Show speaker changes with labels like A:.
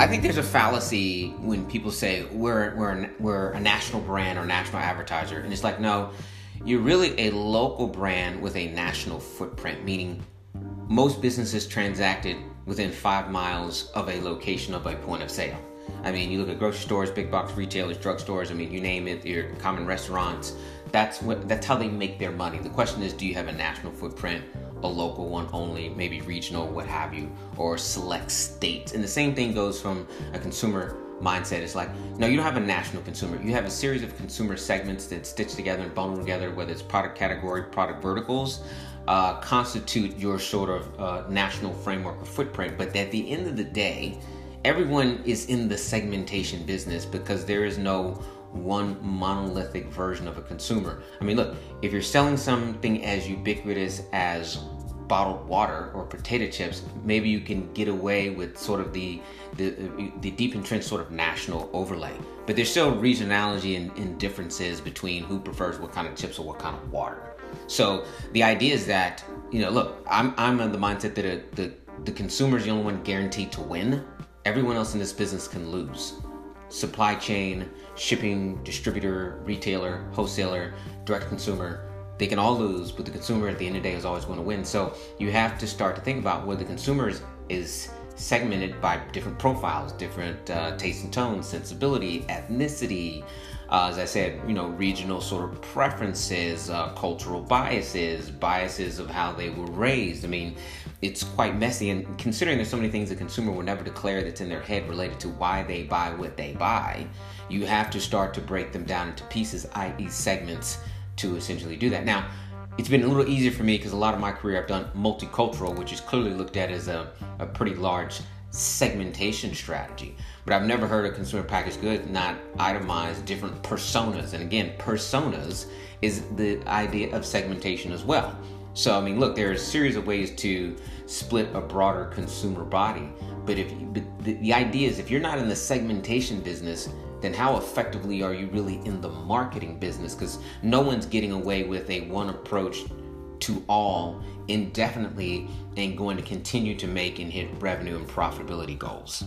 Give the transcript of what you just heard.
A: I think there's a fallacy when people say we're we're we're a national brand or national advertiser, and it's like no, you're really a local brand with a national footprint. Meaning, most businesses transacted within five miles of a location of a point of sale. I mean, you look at grocery stores, big box retailers, drugstores. I mean, you name it. Your common restaurants. That's what. That's how they make their money. The question is, do you have a national footprint? A local one only, maybe regional, what have you, or select states. And the same thing goes from a consumer mindset. It's like, no, you don't have a national consumer. You have a series of consumer segments that stitch together and bundle together, whether it's product category, product verticals, uh, constitute your sort of uh, national framework or footprint. But at the end of the day, everyone is in the segmentation business because there is no one monolithic version of a consumer. I mean, look, if you're selling something as ubiquitous as bottled water or potato chips, maybe you can get away with sort of the the, the deep entrenched sort of national overlay. But there's still regionality and, and differences between who prefers what kind of chips or what kind of water. So the idea is that you know, look, I'm I'm of the mindset that a, the the consumer is the only one guaranteed to win. Everyone else in this business can lose. Supply chain, shipping, distributor, retailer, wholesaler, direct consumer they can all lose, but the consumer at the end of the day is always going to win. So you have to start to think about where the consumer is, is segmented by different profiles, different uh, tastes and tones, sensibility, ethnicity. Uh, as I said, you know, regional sort of preferences, uh, cultural biases, biases of how they were raised. I mean, it's quite messy. And considering there's so many things the consumer will never declare that's in their head related to why they buy what they buy, you have to start to break them down into pieces, i.e., segments to essentially do that. Now, it's been a little easier for me because a lot of my career I've done multicultural, which is clearly looked at as a, a pretty large segmentation strategy. But I've never heard a consumer packaged good not itemize different personas. And again, personas is the idea of segmentation as well. So I mean, look, there are a series of ways to split a broader consumer body. But if but the, the idea is if you're not in the segmentation business, then how effectively are you really in the marketing business? Because no one's getting away with a one approach to all indefinitely and going to continue to make and hit revenue and profitability goals.